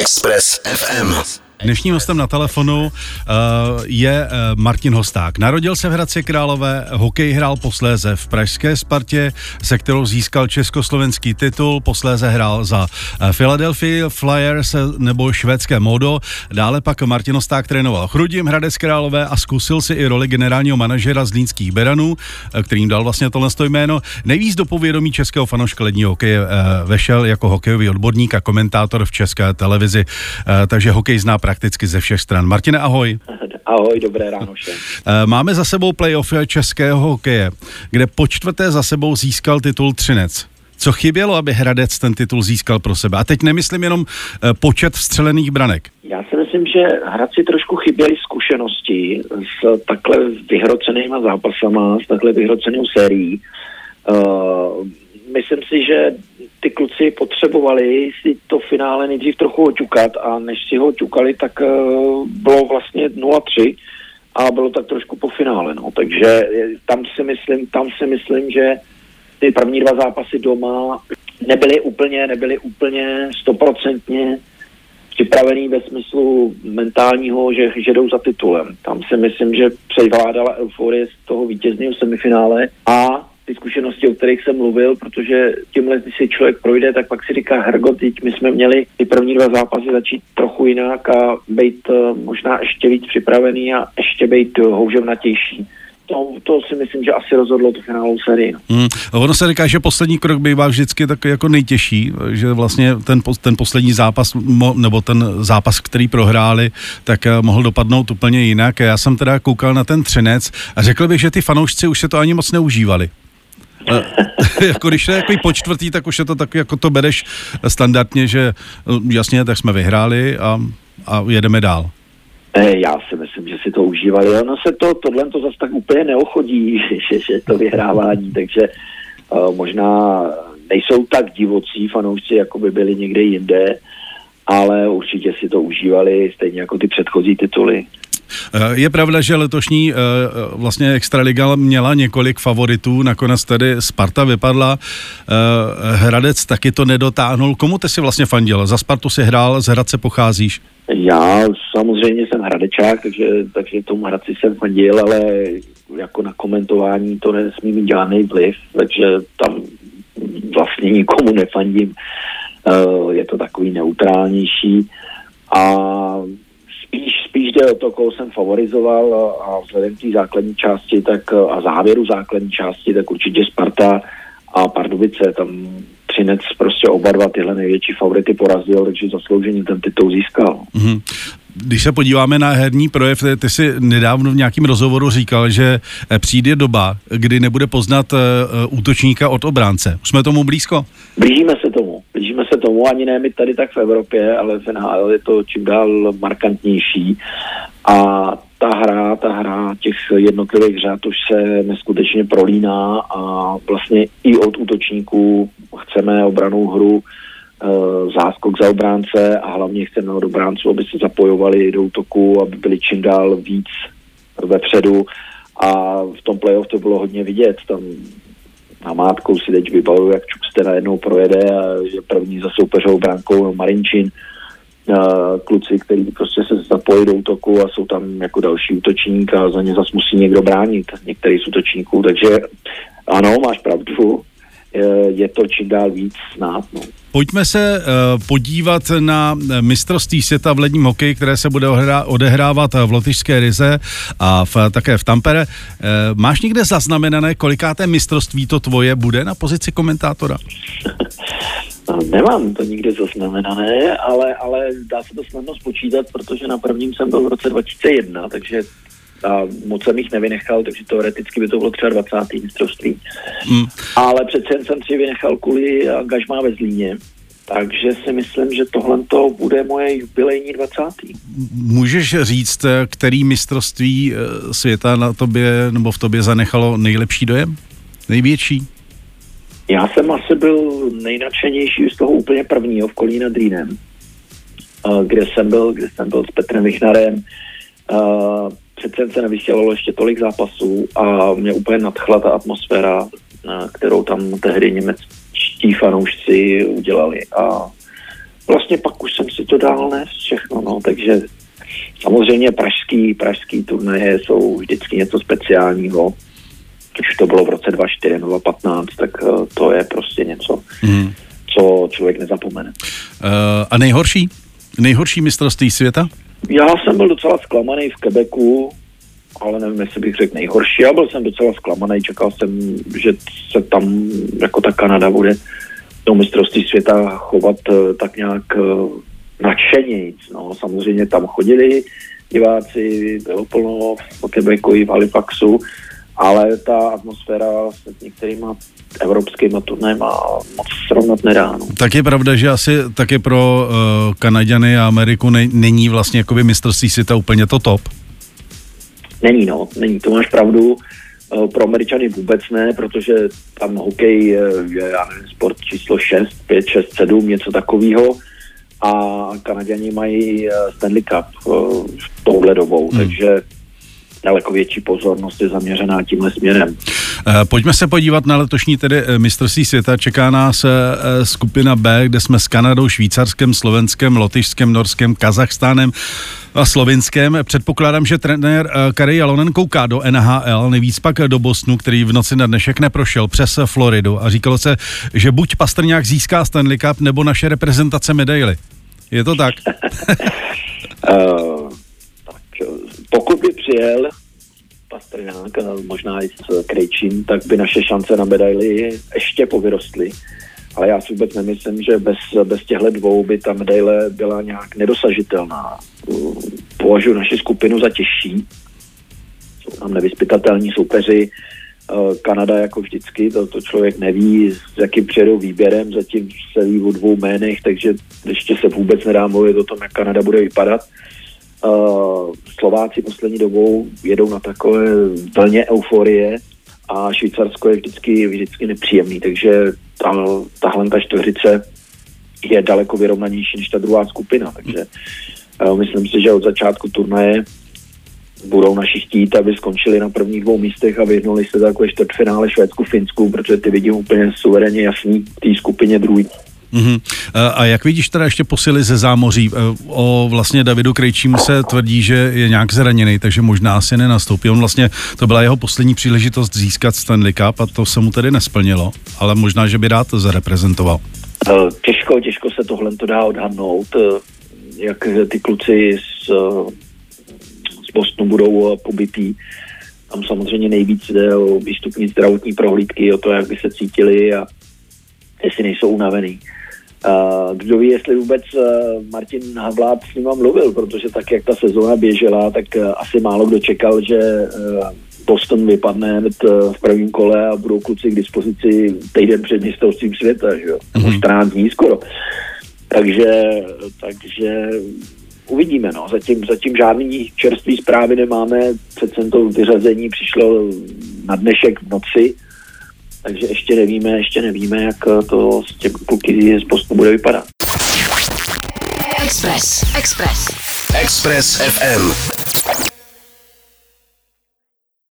Express FM. Dnešním hostem na telefonu uh, je uh, Martin Hosták. Narodil se v Hradci Králové, hokej hrál posléze v Pražské Spartě, se kterou získal československý titul, posléze hrál za uh, Philadelphia Flyers nebo švédské Modo. Dále pak Martin Hosták trénoval Chrudim Hradec Králové a zkusil si i roli generálního manažera z Línských Beranů, kterým dal vlastně tohle jméno. Nejvíc do povědomí českého fanoška ledního hokeje vešel jako hokejový odborník a komentátor v české televizi, takže hokej zná prakticky ze všech stran. Martine, ahoj. Ahoj, dobré ráno všem. Eh, máme za sebou playoff českého hokeje, kde po čtvrté za sebou získal titul Třinec. Co chybělo, aby Hradec ten titul získal pro sebe? A teď nemyslím jenom eh, počet vstřelených branek. Já si myslím, že Hradci trošku chyběli zkušenosti s takhle vyhrocenýma zápasama, s takhle vyhrocenou sérií. Uh, myslím si, že ty kluci potřebovali si to finále nejdřív trochu oťukat a než si ho oťukali, tak uh, bylo vlastně 0-3 a bylo tak trošku po finále. No. Takže tam si myslím, tam si myslím, že ty první dva zápasy doma nebyly úplně, nebyly úplně stoprocentně připravený ve smyslu mentálního, že, že jdou za titulem. Tam si myslím, že převládala euforie z toho vítězného semifinále a ty zkušenosti, o kterých jsem mluvil, protože tímhle, když si člověk projde, tak pak si říká, Hergo, teď my jsme měli ty první dva zápasy začít trochu jinak a být uh, možná ještě víc připravený a ještě být houževnatější to, to si myslím, že asi rozhodlo tu finálovou sérii. Hmm. Ono se říká, že poslední krok bývá vždycky tak jako nejtěžší, že vlastně ten, ten poslední zápas, nebo ten zápas, který prohráli, tak eh, mohl dopadnout úplně jinak. Já jsem teda koukal na ten třenec a řekl bych, že ty fanoušci už se to ani moc neužívali. jako když je jako po čtvrtý, tak už je to tak, jako to bereš standardně, že eh, jasně, tak jsme vyhráli a, a jedeme dál. Eh, já si myslím, že si to užívali. Ono se to, tohle to zase tak úplně neochodí, že, že to vyhrávání, takže uh, možná nejsou tak divocí fanoušci, jako by byli někde jinde, ale určitě si to užívali, stejně jako ty předchozí tituly. Je pravda, že letošní eh, vlastně Extraliga měla několik favoritů, nakonec tedy Sparta vypadla, eh, Hradec taky to nedotáhnul. Komu ty si vlastně fandil? Za Spartu si hrál, z Hradce pocházíš? Já samozřejmě jsem Hradečák, takže, takže tomu Hradci jsem fandil, ale jako na komentování to nesmí mít žádný vliv, takže tam vlastně nikomu nefandím. Eh, je to takový neutrálnější a spíš, spíš jde o to, koho jsem favorizoval a vzhledem k té základní části tak, a závěru základní části, tak určitě Sparta a Pardubice, tam Třinec prostě oba dva tyhle největší favority porazil, takže zaslouženě ten titul získal. Mm-hmm. Když se podíváme na herní projev, ty si nedávno v nějakém rozhovoru říkal, že eh, přijde doba, kdy nebude poznat uh, útočníka od obránce. Už jsme tomu blízko? Blížíme se tomu. Blížíme se tomu, ani ne my tady tak v Evropě, ale v NHL je to čím dál markantnější. A ta hra, ta hra těch jednotlivých řád už se neskutečně prolíná a vlastně i od útočníků chceme obranou hru Eh, záskok za obránce a hlavně chceme od obránců, aby se zapojovali do útoku, aby byli čím dál víc vepředu a v tom playoff to bylo hodně vidět. Tam na mátkou si teď vybavuju, jak Čukste najednou projede a že první za soupeřovou bránkou Marinčin, eh, kluci, kteří prostě se zapojí do útoku a jsou tam jako další útočník a za ně zase musí někdo bránit, některý z útočníků, takže ano, máš pravdu, je to čím dál víc znát. No. Pojďme se uh, podívat na mistrovství světa v ledním hokeji, které se bude odehrávat v Lotyšské Rize a v, také v Tampere. Máš někde zaznamenané, kolikáté mistrovství to tvoje bude na pozici komentátora? Nemám to nikde zaznamenané, ale, ale dá se to snadno spočítat, protože na prvním jsem byl v roce 2001, takže a moc jsem jich nevynechal, takže teoreticky by to bylo třeba 20. mistrovství. Hmm. Ale přece jen jsem si vynechal kvůli angažmá ve Zlíně. Takže si myslím, že tohle to bude moje jubilejní 20. Můžeš říct, který mistrovství eh, světa na tobě nebo v tobě zanechalo nejlepší dojem? Největší? Já jsem asi byl nejnadšenější z toho úplně prvního v Kolína Drínem, eh, kde jsem byl, kde jsem byl s Petrem Vichnarem, eh, přece se nevysílalo ještě tolik zápasů a mě úplně nadchla ta atmosféra, kterou tam tehdy němečtí fanoušci udělali a vlastně pak už jsem si to dál nes všechno, no, takže samozřejmě pražský, pražský turnaje jsou vždycky něco speciálního. Už to bylo v roce 2004 2015, tak uh, to je prostě něco, hmm. co člověk nezapomene. Uh, a nejhorší? Nejhorší mistrovství světa? Já jsem byl docela zklamaný v Quebecu, ale nevím, jestli bych řekl nejhorší. Já byl jsem docela zklamaný, čekal jsem, že se tam jako ta Kanada bude do mistrovství světa chovat uh, tak nějak uh, nadšenějíc. No, samozřejmě tam chodili diváci, bylo plno v Quebecu i v Halifaxu, ale ta atmosféra s některýma evropskýma turnajma moc srovnat nedá. No. Tak je pravda, že asi taky pro uh, Kanaďany a Ameriku ne, není vlastně jakoby mistrovství světa úplně to top. Není, no, není, to máš pravdu. Uh, pro Američany vůbec ne, protože tam hokej je, je já nevím, sport číslo 6, 5, 6, 7, něco takového a Kanaděni mají eh, Stanley Cup uh, touhle dobou, hmm. takže daleko větší pozornost je zaměřená tímhle směrem. Eh, pojďme se podívat na letošní tedy mistrovství světa. Čeká nás skupina B, kde jsme s Kanadou, Švýcarskem, Slovenskem, Lotyšskem, Norskem, Kazachstánem a Slovinskem. Předpokládám, že trenér Kari Jalonen kouká do NHL, nejvíc pak do Bosnu, který v noci na dnešek neprošel přes Floridu a říkalo se, že buď Pastrňák získá Stanley Cup, nebo naše reprezentace medaily. Je to tak? uh, tak pokud by přijel Pastrňák, možná i s Krejčím, tak by naše šance na medaily ještě povyrostly. Ale já si vůbec nemyslím, že bez, bez těchto dvou by ta medaile byla nějak nedosažitelná. Považuji naši skupinu za těžší. Jsou tam nevyspytatelní soupeři, Eh, Kanada jako vždycky, to, to člověk neví, s jakým přijedou výběrem, zatím se ví o dvou jménech, takže ještě se vůbec nedá mluvit o tom, jak Kanada bude vypadat. Uh, Slováci poslední dobou jedou na takové vlně euforie a Švýcarsko je vždycky, vždycky nepříjemný, takže ta, tahle ta čtveřice je daleko vyrovnanější než ta druhá skupina, takže uh, myslím si, že od začátku turnaje budou naši chtít, aby skončili na prvních dvou místech a vyhnuli se takové čtvrtfinále Švédsku, Finsku, protože ty vidím úplně suverénně jasný v té skupině druhý. Mm-hmm. A jak vidíš teda ještě posily ze zámoří? E, o vlastně Davidu Krejčímu se tvrdí, že je nějak zraněný, takže možná asi nenastoupí. On vlastně, to byla jeho poslední příležitost získat Stanley Cup a to se mu tedy nesplnilo, ale možná, že by rád to zareprezentoval. E, těžko, těžko se tohle to dá odhadnout, jak ty kluci z z Bostonu budou eh, pobytý. Tam samozřejmě nejvíc jde o výstupní zdravotní prohlídky, o to, jak by se cítili a jestli nejsou unavený. Uh, kdo ví, jestli vůbec uh, Martin Havlát s ním mluvil, protože tak, jak ta sezóna běžela, tak uh, asi málo kdo čekal, že uh, Boston vypadne hned v prvním kole a budou kluci k dispozici týden před mistrovstvím světa, že jo? Mm-hmm. 14 dní skoro. Takže, takže uvidíme. No. Zatím, zatím žádný čerstvý zprávy nemáme. Přece to vyřazení přišlo na dnešek v noci, takže ještě nevíme, ještě nevíme, jak to s těmi kluky z postu bude vypadat. Express. Express. Express FM.